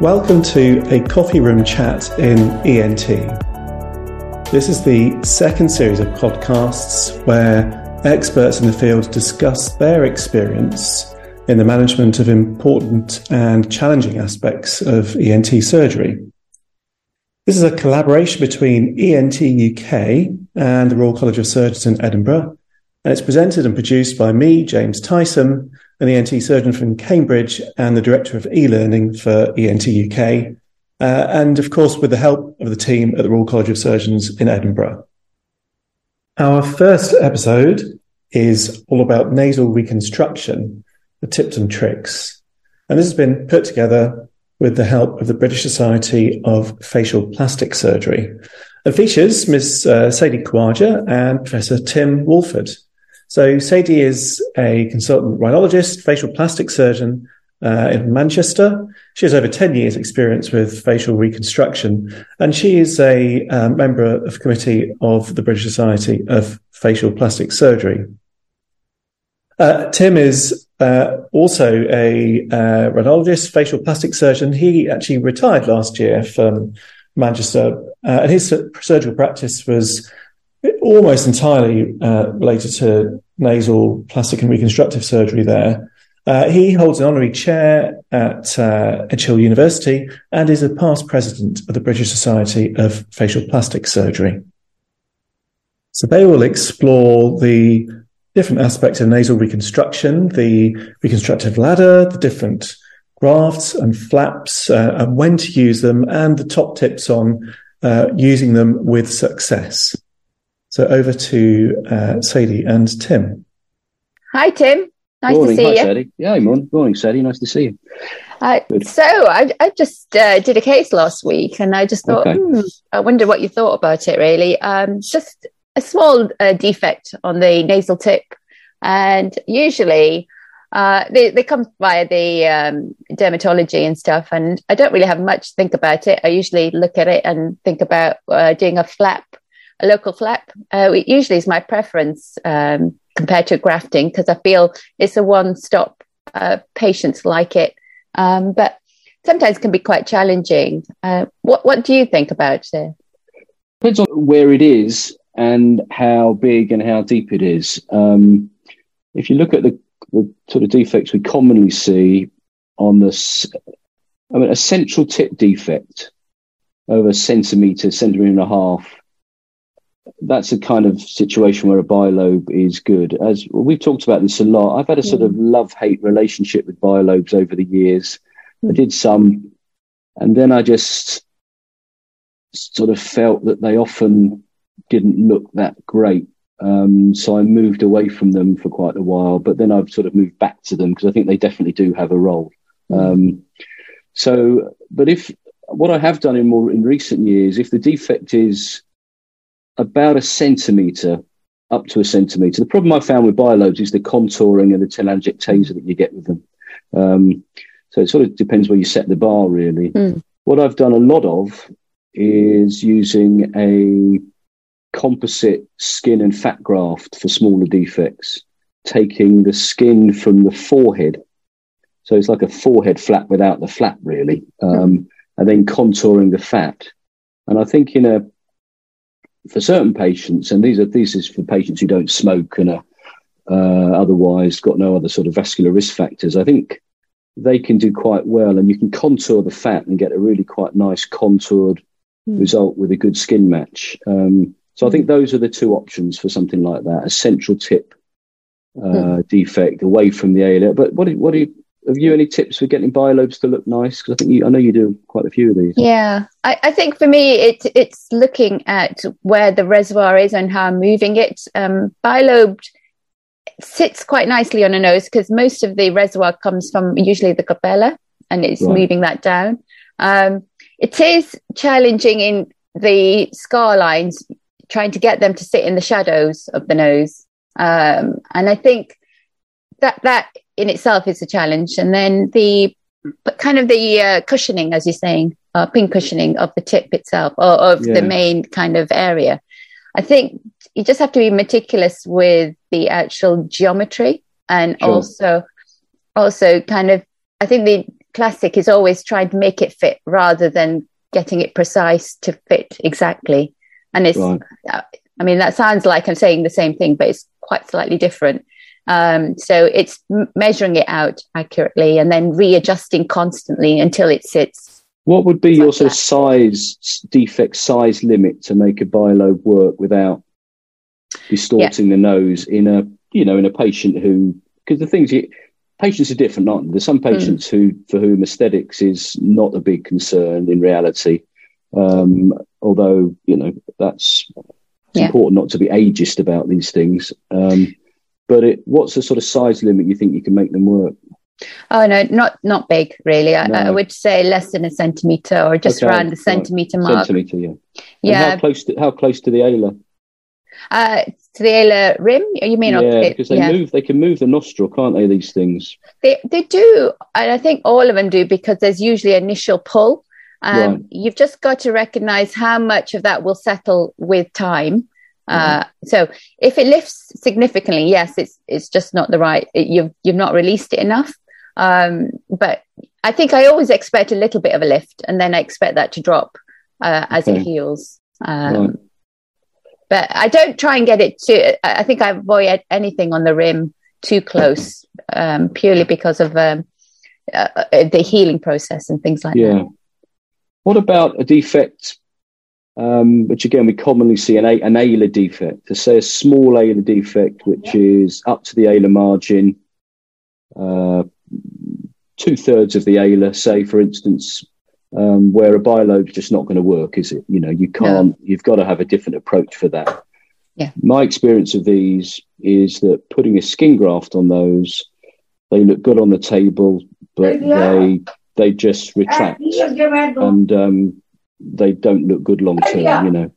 Welcome to a coffee room chat in ENT. This is the second series of podcasts where experts in the field discuss their experience in the management of important and challenging aspects of ENT surgery. This is a collaboration between ENT UK and the Royal College of Surgeons in Edinburgh, and it's presented and produced by me, James Tysome, an ENT surgeon from Cambridge and the director of e-learning for ENT UK, uh, and of course with the help of the team at the Royal College of Surgeons in Edinburgh. Our first episode is all about nasal reconstruction, the tips and tricks. And this has been put together with the help of the British Society of Facial Plastic Surgery. It features Ms. Uh, Sadie Khwaja and Professor Tim Woolford. So Sadie is a consultant rhinologist, facial plastic surgeon uh, in Manchester. She has over 10 years experience with facial reconstruction, and she is a uh, member of the committee of the British Society of Facial Plastic Surgery. Uh, Tim is uh, also a uh, rhinologist, facial plastic surgeon. He actually retired last year from Manchester, uh, and his surgical practice was almost entirely uh, related to nasal plastic and reconstructive surgery there. Uh, he holds an honorary chair at uh, Edge Hill University and is a past president of the British Society of Facial Plastic Surgery. So they will explore the different aspects of nasal reconstruction, the reconstructive ladder, the different grafts and flaps, uh, and when to use them, and the top tips on uh, using them with success. So over to uh, Sadie and Tim. Hi, Tim. Nice morning. to see Hi, you. Sadie. Yeah, morning. Morning, Sadie. Nice to see you. Uh, so I, I just uh, did a case last week, and I just thought, Okay. hmm, I wonder what you thought about it. Really, um, just a small uh, defect on the nasal tip, and usually uh, they they come via the um, dermatology and stuff, and I don't really have much to think about it. I usually look at it and think about uh, doing a flap, a local flap. Uh, it usually is my preference um, compared to grafting because I feel it's a one stop. Uh, patients like it, um, but sometimes can be quite challenging. Uh, what what do you think about it? Depends on where it is and how big and how deep it is. Um, if you look at the, the sort of defects we commonly see on the, s- I mean, a central tip defect over a centimetre, centimetre and a half. That's a kind of situation where a bilobe is good. As we've talked about this a lot, I've had a sort of love hate relationship with bilobes over the years. I did some, and then I just sort of felt that they often didn't look that great. Um, so I moved away from them for quite a while, but then I've sort of moved back to them because I think they definitely do have a role. Um, so, but if what I have done in more in recent years, if the defect is about a centimetre up to a centimetre, the problem I found with bilobes is the contouring and the telangiectasia that you get with them. Um, so it sort of depends where you set the bar, really. Mm. What I've done a lot of is using a composite skin and fat graft for smaller defects, taking the skin from the forehead. So it's like a forehead flap without the flap, really, um, and then contouring the fat. And I think in a for certain patients, and these are these is for patients who don't smoke and are uh, otherwise got no other sort of vascular risk factors. I think they can do quite well, and you can contour the fat and get a really quite nice contoured Mm. result with a good skin match. Um, so I think those are the two options for something like that: a central tip uh, defect away from the area. But what do, what do you have you any tips for getting bilobes to look nice? Because I think you, I know you do quite a few of these. Yeah, I, I think for me, it, it's looking at where the reservoir is and how I'm moving it. Um, bilobed sits quite nicely on a nose because most of the reservoir comes from usually the capella and it's Right. moving that down. Um, it is challenging in the scar lines, trying to get them to sit in the shadows of the nose. Um, and I think that that in itself is a challenge. And then the but kind of the uh, cushioning, as you're saying, uh, pin cushioning of the tip itself or of Yeah. the main kind of area. I think you just have to be meticulous with the actual geometry and Sure. also also kind of I think the classic is always trying to make it fit rather than getting it precise to fit exactly. And it's, right. Uh, I mean, that sounds like I'm saying the same thing, but it's quite slightly different. Um, so it's measuring it out accurately and then readjusting constantly until it sits. What would be your like sort of size defect size limit to make a bilobe work without distorting yeah. the nose in a you know in a patient who because the things you, patients are different, aren't they? There's some hmm. patients mm. who for whom aesthetics is not a big concern in reality. Um, although you know that's it's yeah. important not to be ageist about these things. Um, but it, what's the sort of size limit you think you can make them work? Oh no, not not big really. I, no. I would say less than a centimeter or just okay. around the centimeter right. mark. Centimeter, yeah. Yeah. how close to how close to the ala? Uh, to the ala rim? You mean? Yeah, because they yeah. move. They can move the nostril, can't they? These things. They they do, and I think all of them do because there's usually initial pull. Um, right. You've just got to recognize how much of that will settle with time. Uh, so if it lifts significantly, yes, it's it's just not the right. It, you've you've not released it enough. Um, but I think I always expect a little bit of a lift, and then I expect that to drop uh, as okay. it heals. Um, right. But I don't try and get it to. I think I avoid anything on the rim too close, um, purely because of um, uh, uh, the healing process and things like that. yeah. that. What about a defect, um, which again we commonly see an, an alar defect, to say a small alar defect, which is up to the alar margin, uh, two thirds of the alar, say for instance, um, where a bilobe's just not going to work, is it? You know, you can't. No. You've got to have a different approach for that. Yeah. My experience of these is that putting a skin graft on those, they look good on the table, but yeah. they they just retract and um, they don't look good long term. You know.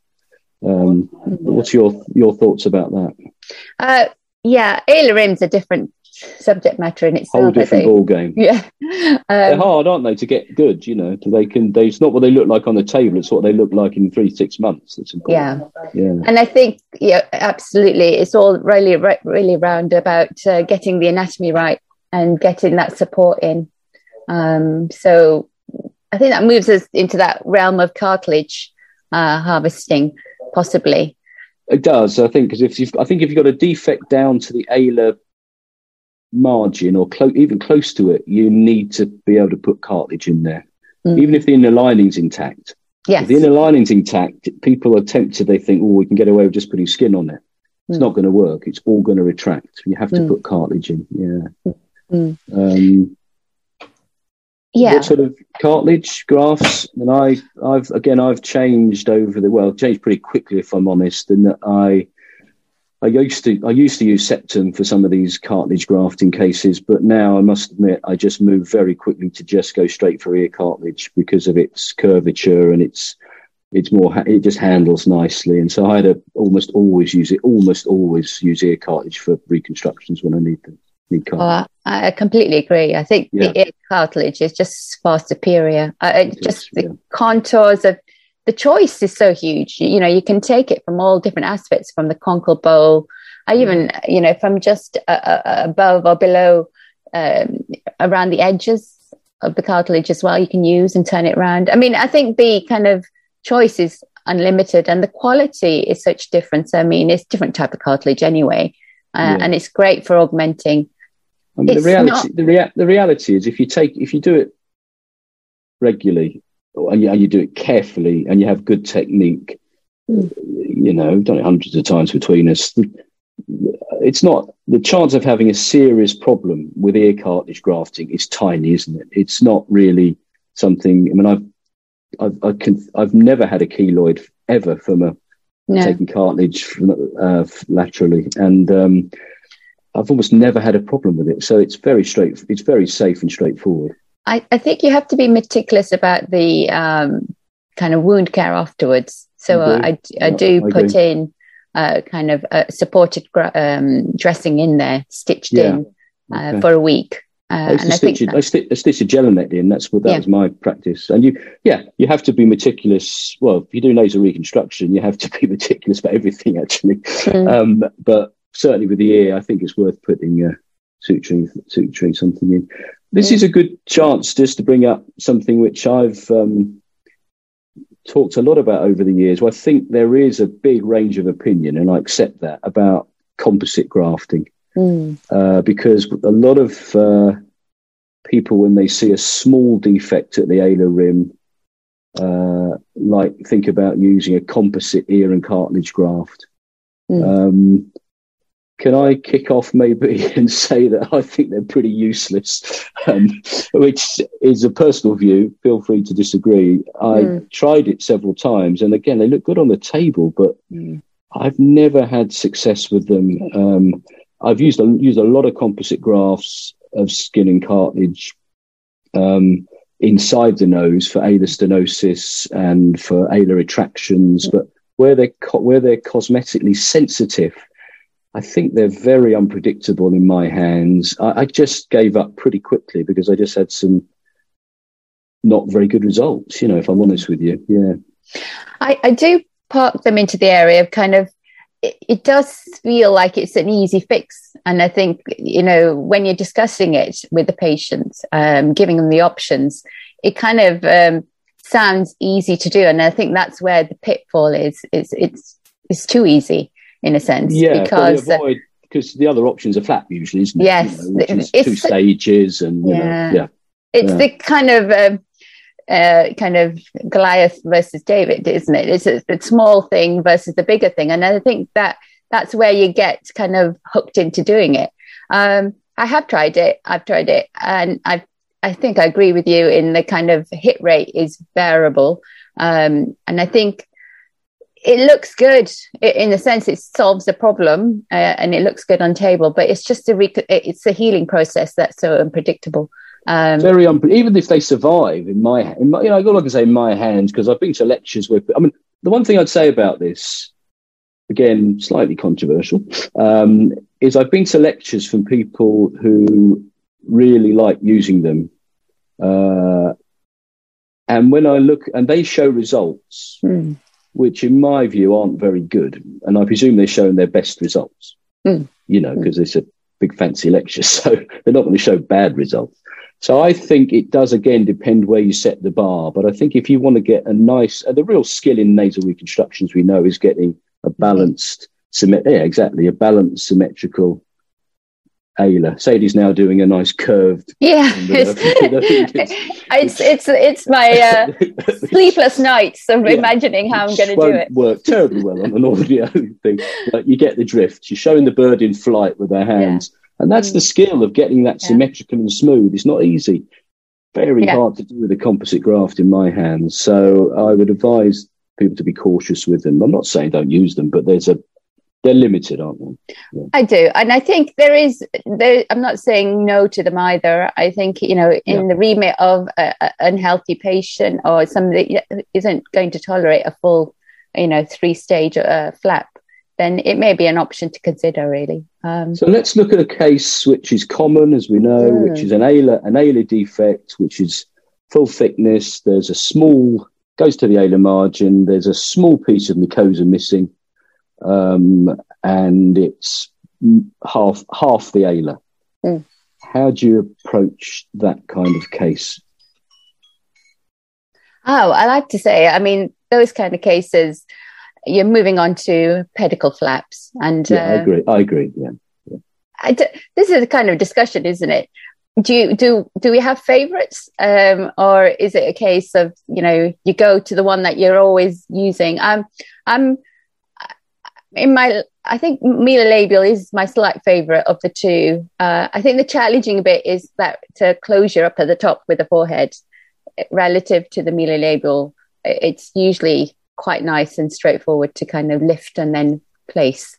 Um, what's your your thoughts about that? Uh, yeah, rims are different subject matter in itself. Whole different ball game. Yeah, um, they're hard, aren't they, to get good? You know, they can. They, it's not what they look like on the table; it's what they look like in three six months. It's important. Yeah, yeah. And I think, yeah, absolutely, it's all really, really round about uh, getting the anatomy right and getting that support in. Um, so, I think that moves us into that realm of cartilage uh, harvesting, possibly. It does, I think, because if you've, I think if you've got a defect down to the alar margin or clo- even close to it, you need to be able to put cartilage in there, mm. even if the inner lining's intact. Yes. If the inner lining's intact, people are tempted. They think, "Oh, we can get away with just putting skin on it." It's mm. not going to work. It's all going to retract. You have to mm. put cartilage in. Yeah. Mm. Um, yeah. What sort of cartilage grafts? And I, I've again, I've changed over the well, changed pretty quickly, if I'm honest, and I I used to I used to use septum for some of these cartilage grafting cases, but now I must admit I just move very quickly to just go straight for ear cartilage because of its curvature and its it's more it just handles nicely. And so I had almost always use it, almost always use ear cartilage for reconstructions when I need them. Oh, I completely agree. I think yeah. the ear cartilage is just far superior. Uh, just the yeah. contours of the choice is so huge. You know, you can take it from all different aspects, from the conchal bowl, I even, you know, from just uh, uh, above or below, um, around the edges of the cartilage as well, you can use and turn it around. I mean, I think the kind of choice is unlimited and the quality is such difference. I mean, it's different type of cartilage anyway, uh, yeah. and it's great for augmenting. I mean, the reality, not... the, rea- the reality is, if you take, if you do it regularly, and you, and you do it carefully and you have good technique, mm. you know, done it hundreds of times between us. It's not the chance of having a serious problem with ear cartilage grafting is tiny, isn't it? It's not really something. I mean, I've I've I can, I've never had a keloid ever from a no. taking cartilage from, uh, laterally, and um, I've almost never had a problem with it. So it's very straight. It's very safe and straightforward. I, I think you have to be meticulous about the um, kind of wound care afterwards. So uh, I, I do I put agree. in uh, kind of a supported um, dressing in there, stitched yeah. in uh, okay. for a week. Uh, I, stitch, I, st- I stitch a Jelonet in. That's what that yeah. was my practice. And you, yeah, you have to be meticulous. Well, if you do nasal reconstruction, you have to be meticulous about everything, actually. Mm. Um, but certainly with the ear, I think it's worth putting uh, suturing, suturing something in. This is a good chance just to bring up something which I've um, talked a lot about over the years. Well, I think there is a big range of opinion, and I accept that about composite grafting mm. uh, because a lot of uh, people, when they see a small defect at the alar rim, uh, like think about using a composite ear and cartilage graft. Mm. Um, can I kick off maybe and say that I think they're pretty useless, um, which is a personal view. Feel free to disagree. I mm. tried it several times, and again, they look good on the table, but mm. I've never had success with them. Um, I've used a, used a lot of composite grafts of skin and cartilage um, inside the nose for alar stenosis and for alar retractions, mm. but where they're co- where they're cosmetically sensitive I think they're very unpredictable in my hands. I, I, just gave up pretty quickly because I just had some not very good results, you know, if I'm honest with you. Yeah. I, I do park them into the area of kind of, it, it does feel like it's an easy fix. And I think, you know, when you're discussing it with the patients, um, giving them the options, it kind of um, sounds easy to do. And I think that's where the pitfall is. It's, it's, it's too easy in a sense. Yeah, because avoid, because the other options are flat usually, isn't it? Yes, you know, it's two stages, and yeah, know, yeah. It's yeah. the kind of um, uh, kind of Goliath versus David, isn't it? It's a, the small thing versus the bigger thing, and I think that that's where you get kind of hooked into doing it. Um, I have tried it. I've tried it, and I I think I agree with you in the kind of hit rate is bearable, um, and I think it looks good in the sense it solves the problem uh, and it looks good on table but it's just a rec- it's a healing process that's so unpredictable. Um, very un- even if they survive in my, in my you know i got to say in my hands because i've been to lectures where i mean the one thing i'd say about this again slightly controversial um, is i've been to lectures from people who really like using them uh, and when i look and they show results mm which in my view aren't very good. And I presume they're showing their best results, mm. you know, because mm. it's a big fancy lecture. So they're not going to show bad results. So I think it does again depend where you set the bar. But I think if you want to get a nice, uh, the real skill in nasal reconstructions we know is getting a balanced, symmet- yeah, exactly, a balanced symmetrical alar. Sadie's now doing a nice curved. Yeah, it's, it's, it's it's my uh, sleepless nights of yeah, imagining how I'm going to do it. Work terribly well on an audio thing. But you get the drift. You're showing the bird in flight with her hands, yeah. and that's the mm. skill of getting that symmetrical and smooth. It's not easy. Very hard to do with a composite graft in my hands. So I would advise people to be cautious with them. I'm not saying don't use them, but there's a they're limited, aren't they? Yeah. I do, and I think there is. There, I'm not saying no to them either. I think you know, in yeah. the remit of an unhealthy patient or somebody that isn't going to tolerate a full, you know, three stage uh, flap, then it may be an option to consider. Really. Um, so let's look at a case which is common, as we know, mm. which is an alar an alar defect, which is full thickness. There's a small goes to the alar margin. There's a small piece of mucosa missing um, and it's half half the alar. Mm. How do you approach that kind of case? Oh, I like to say, I mean, those kind of cases, you're moving on to pedicle flaps, and yeah, uh, I agree. I agree. Yeah. yeah. this is a kind of discussion, isn't it? do you do do we have favorites um, or is it a case of you know you go to the one that you're always using i'm i'm in my I think melolabial is my slight favorite of the two. Uh, I think the challenging bit is that to closure up at the top with the forehead relative to the melolabial. It's usually quite nice and straightforward to kind of lift and then place.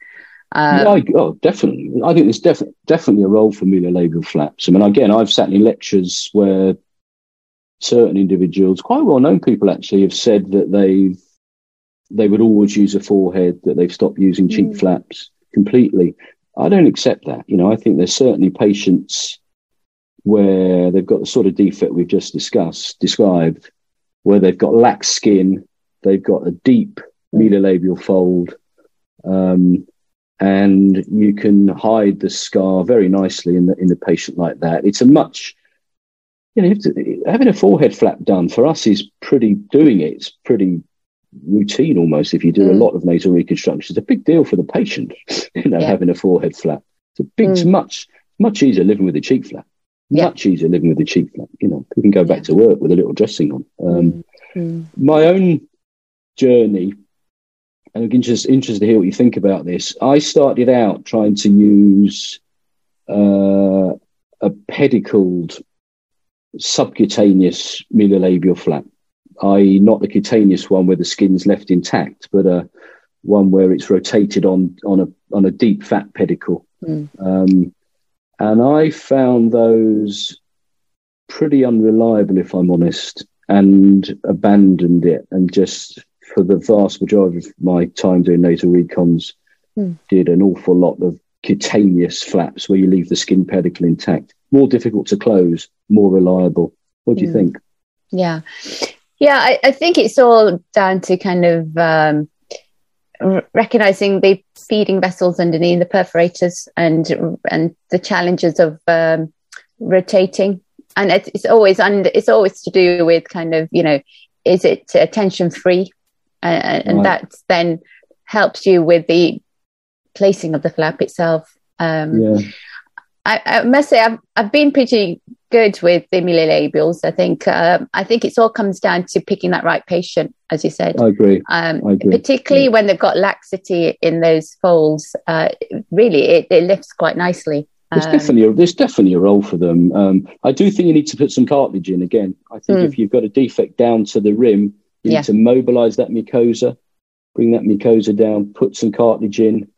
Um, I, oh, definitely. I think there's def- definitely a role for melolabial flaps. I mean, again, I've sat in lectures where certain individuals, quite well known people actually, have said that they've they would always use a forehead, that they've stopped using cheek mm. flaps completely. I don't accept that. You know, I think there's certainly patients where they've got the sort of defect we've just discussed, described, where they've got lax skin, they've got a deep mm. medial labial fold, um, and you can hide the scar very nicely in the in the patient like that. It's a much you know having a forehead flap done for us is pretty doing it. It's pretty routine almost. If you do mm. a lot of nasal reconstruction, it's a big deal for the patient. You know, yeah. having a forehead flap. It's a big, mm. much much easier living with a cheek flap. Yeah. Much easier living with a cheek flap. You know, you can go back yeah. to work with a little dressing on. Um, mm. My own journey and I'm just interested to hear what you think about this. I started out trying to use uh, a pedicled subcutaneous mediolabial flap, i.e., not the cutaneous one where the skin's left intact, but a one where it's rotated on on a on a deep fat pedicle. Mm. Um, and I found those pretty unreliable, if I'm honest, and abandoned it and just for the vast majority of my time doing nasal recons, mm. did an awful lot of cutaneous flaps where you leave the skin pedicle intact. More difficult to close, more reliable. What do mm. you hmm. think? Yeah. Yeah, I, I, think it's all down to kind of um, r- recognizing the feeding vessels underneath the perforators and and the challenges of um, rotating. And it's, it's always and it's always to do with kind of you know is it tension free and, and right. that then helps you with the placing of the flap itself. Um, yeah. I, I, must say I've I've been pretty good with the mediolabials. I think um, I think it all comes down to picking that right patient, as you said. I agree. Um, I agree. Particularly yeah. when they've got laxity in those folds, uh, really it, it, lifts quite nicely. There's um, definitely a, there's definitely a role for them. Um, I do think you need to put some cartilage in again. I think mm. if you've got a defect down to the rim, you yeah. need to mobilize that mucosa, bring that mucosa down, put some cartilage in,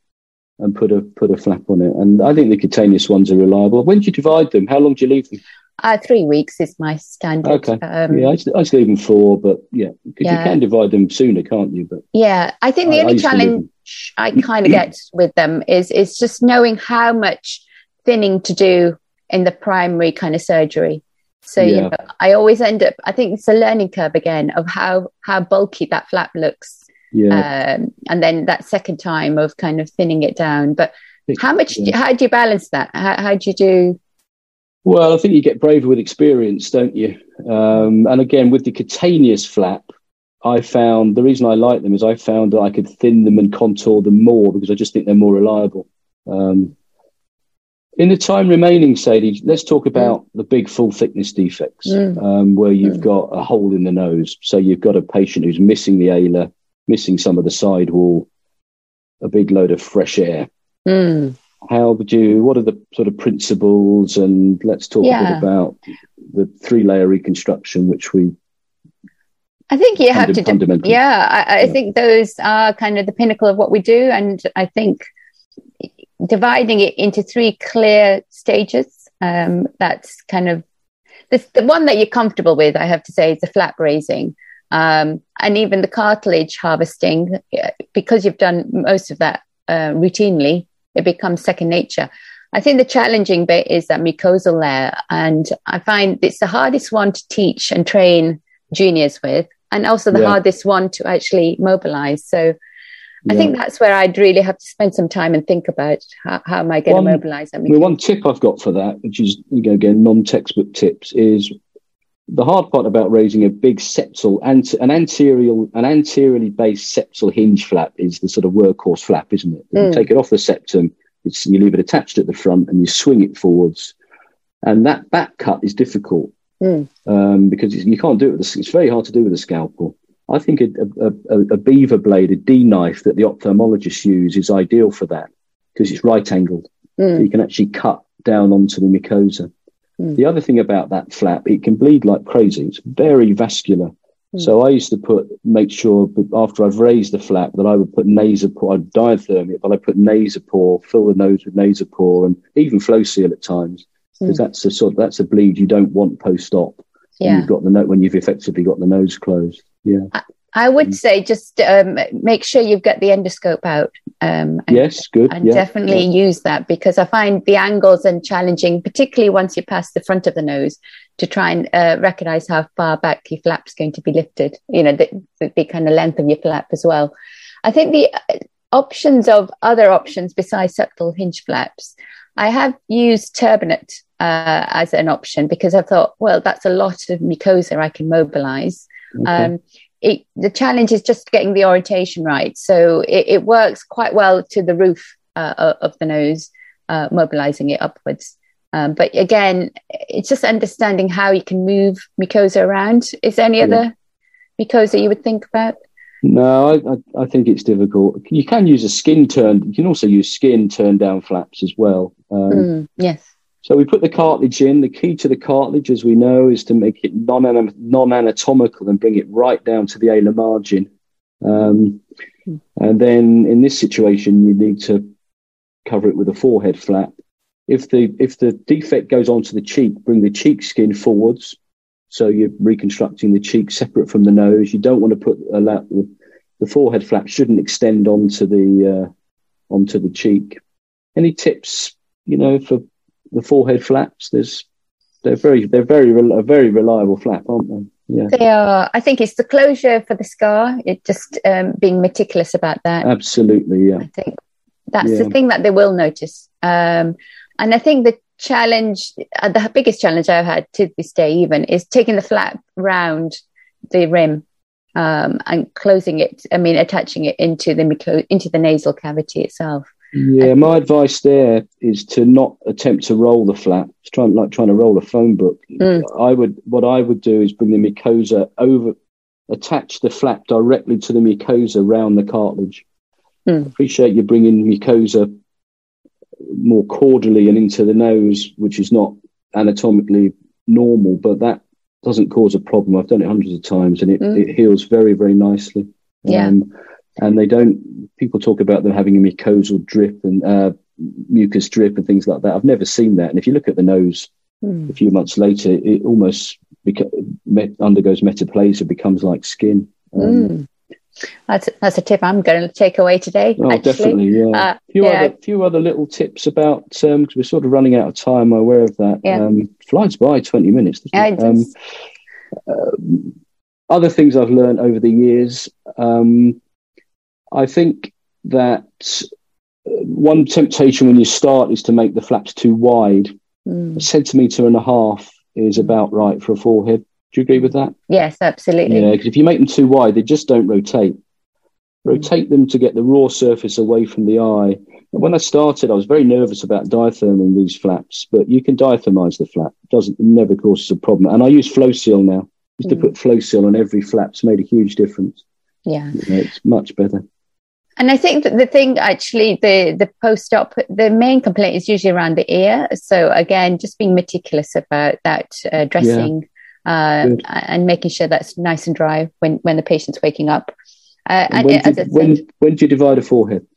and put a put a flap on it. And I think the cutaneous ones are reliable. When do you divide them? How long do you leave them? Uh, three weeks is my standard. Okay. Um, yeah, I just, I just leave them four, but yeah, yeah, you can divide them sooner, can't you? But yeah, I think the I, only I challenge I kind of get with them is is just knowing how much thinning to do in the primary kind of surgery. So yeah. you know, I always end up. I think it's a learning curve again of how how bulky that flap looks. Yeah. Um, and then that second time of kind of thinning it down. But how much? How do you balance that? How, how do you do? Well, I think you get braver with experience, don't you? Um, and again, with the cutaneous flap, I found the reason I like them is I found that I could thin them and contour them more because I just think they're more reliable. Um, in the time remaining, Sadie, let's talk mm. about mm. the big full thickness defects, mm. um, where you've mm. got a hole in the nose. So you've got a patient who's missing the alar, missing some of the sidewall, a big load of fresh air. Mm. How would you? What are the sort of principles? And let's talk yeah. a bit about the three layer reconstruction, which we. I think you have to. Do, yeah, I, I yeah. think those are kind of the pinnacle of what we do, and I think dividing it into three clear stages. Um, that's kind of this, the one that you're comfortable with, I have to say, is the flap raising. Um, and even the cartilage harvesting, because you've done most of that uh, routinely, it becomes second nature. I think the challenging bit is that mucosal layer, and I find it's the hardest one to teach and train juniors with, and also the yeah. hardest one to actually mobilize. So I think that's where I'd really have to spend some time and think about how, how am I going one, to mobilize them. Well, one tip I've got for that, which is again non-textbook tips, is the hard part about raising a big septal and an anterior an anteriorly based septal hinge flap is the sort of workhorse flap, isn't it? Mm. You take it off the septum, you leave it attached at the front, and you swing it forwards, and that back cut is difficult mm. um, because you can't do it. With a, it's very hard to do with a scalpel. I think a, a, a, beaver blade, a D knife that the ophthalmologists use is ideal for that because it's right angled. Mm. So you can actually cut down onto the mucosa. Mm. The other thing about that flap, it can bleed like crazy. It's very vascular. Mm. So I used to put, make sure after I've raised the flap that I would put nasopore, I'd diatherm it, but I put nasopore, fill the nose with nasopore and even FloSeal at times because mm. that's a sort of, that's a bleed you don't want post op. Yeah. You've got the note when you've effectively got the nose closed. Yeah. I, would mm. say just um, make sure you've got the endoscope out. Um, and, yes, good. And yeah. definitely yeah. use that because I find the angles and challenging, particularly once you pass the front of the nose, to try and uh, recognize how far back your flap's going to be lifted. You know, the, the, the kind of length of your flap as well. I think the options of other options besides septal hinge flaps, I have used turbinate uh, as an option because I thought, well, that's a lot of mucosa I can mobilize. Okay. Um, it, the challenge is just getting the orientation right. So it, it works quite well to the roof uh, of the nose, uh, mobilizing it upwards. Um, but again, it's just understanding how you can move mucosa around. Is there any yeah. other mucosa you would think about? No, I, I, I, think it's difficult. You can use a skin turn. You can also use skin turn down flaps as well. Um, mm, yes. So we put the cartilage in. The key to the cartilage, as we know, is to make it non anatomical and bring it right down to the alar margin. Um. And then in this situation, you need to cover it with a forehead flap. If the if the defect goes onto the cheek, bring the cheek skin forwards so you're reconstructing the cheek separate from the nose. You don't want to put a lap. The forehead flap shouldn't extend onto the uh, onto the cheek. Any tips, you know, for the forehead flaps? There's they're very they're very a very reliable flap, aren't they? Yeah. They are. I think it's the closure for the scar. It just um, being meticulous about that. Absolutely, yeah. I think that's yeah. the thing that they will notice. Um, and I think the challenge, uh, the biggest challenge I've had to this day, even, is taking the flap round the rim um, and closing it. I mean, attaching it into the into the nasal cavity itself. Yeah, my advice there is to not attempt to roll the flap. It's trying like trying to roll a phone book. Mm. I would what I would do is bring the mucosa over, attach the flap directly to the mucosa round the cartilage. Mm. Appreciate you bringing mucosa more caudally and into the nose, which is not anatomically normal, but that doesn't cause a problem. I've done it hundreds of times and it, mm. it heals very, very nicely. Yeah. Um, and they don't, people talk about them having a mucosal drip and uh, mucus drip and things like that. I've never seen that. And if you look at the nose mm. a few months later, it almost beca- met, undergoes metaplasia, becomes like skin. Um, mm. That's that's a tip I'm going to take away today. Oh, actually. definitely, yeah. Uh, a few yeah. other few other little tips about because um, we're sort of running out of time. I'm aware of that. Yeah. Um, flies by twenty minutes. Yeah, um, uh, other things I've learned over the years. Um, I think that uh, one temptation when you start is to make the flaps too wide. Mm. A centimetre and a half is about right for a forehead. Do you agree with that? Yes, absolutely. Yeah, because if you make them too wide, they just don't rotate. Rotate them to get the raw surface away from the eye. And when I started, I was very nervous about diatherming these flaps, but you can diathermize the flap. It doesn't it never causes a problem. And I use FloSeal now. Just mm. to put FloSeal on every flap. flap's made a huge difference. Yeah, you know, it's much better. And I think that the thing actually, the the post op, the main complaint is usually around the ear. So again, just being meticulous about that uh, dressing. Yeah uh, and making sure that's nice and dry when, when the patient's waking up. Uh, and when, do, when, when do you divide a forehead?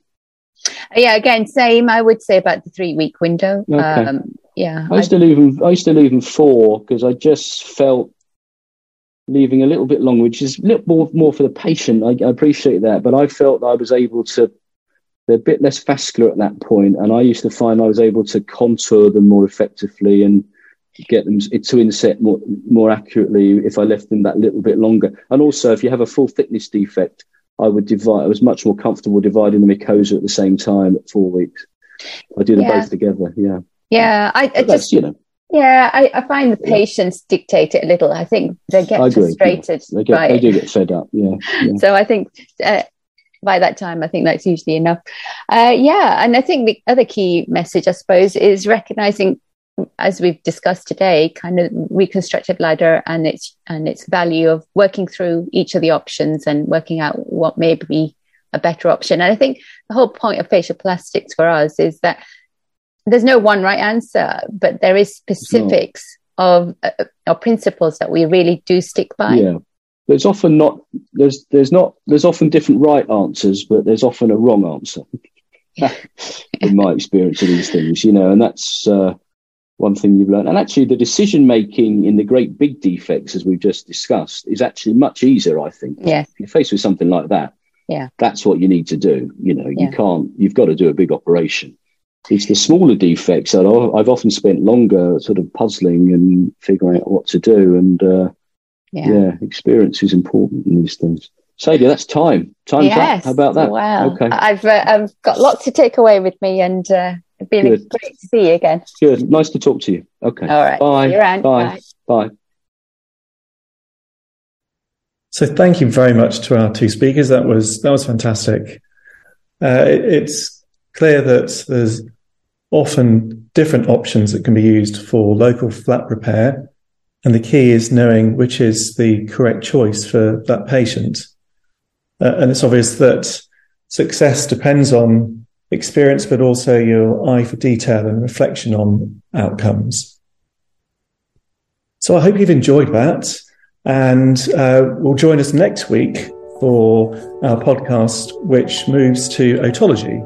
Yeah, again, same. I would say about the three week window. Okay. Um, yeah, I used to leave them. I used to leave them four because I just felt leaving a little bit longer, which is a little more more for the patient. I, I appreciate that, but I felt I was able to. They're a bit less vascular at that point, and I used to find I was able to contour them more effectively and get them to inset more, more accurately if I left them that little bit longer. And also, if you have a full thickness defect, I would divide. I was much more comfortable dividing the mucosa at the same time at four weeks. I do them yeah. both together. Yeah. Yeah, I, I just you know. Yeah, I, I find the patients yeah. dictate it a little. I think they get frustrated. Yeah. They, get, they do get fed up. Yeah. yeah. so I think uh, by that time, I think that's usually enough. Uh, yeah, and I think the other key message, I suppose, is recognizing as we've discussed today, kind of reconstructive ladder and its and its value of working through each of the options and working out what may be a better option. And I think the whole point of facial plastics for us is that there's no one right answer, but there is specifics of uh, principles that we really do stick by. Yeah. There's often not there's there's not there's often different right answers, but there's often a wrong answer. in my experience of these things, you know, and that's uh, one thing you've learned. And actually, the decision making in the great big defects, as we've just discussed, is actually much easier, I think. Yeah. If you're faced with something like that, yeah, that's what you need to do. You know, yeah. you can't, you've got to do a big operation. It's the smaller defects that I've often spent longer sort of puzzling and figuring out what to do. And uh, yeah. yeah, experience is important in these things. Sadie, that's time. Time yes. up. How about that? Wow. Okay. I've uh, I've got lots to take away with me, and uh, it's been Good. great to see you again. Good. Nice to talk to you. Okay. All right. Bye. See you around. Bye. Bye. Bye. So thank you very much to our two speakers. That was that was fantastic. Uh, it, it's clear that there's often different options that can be used for local flat repair, and the key is knowing which is the correct choice for that patient. Uh, and it's obvious that success depends on experience, but also your eye for detail and reflection on outcomes. So I hope you've enjoyed that. And uh, will join us next week for our podcast, which moves to otology,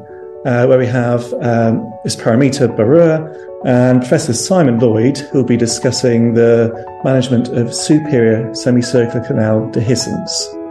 uh, where we have um. Paramita Barua and Professor Simon Lloyd, who will be discussing the management of superior semicircular canal dehiscence.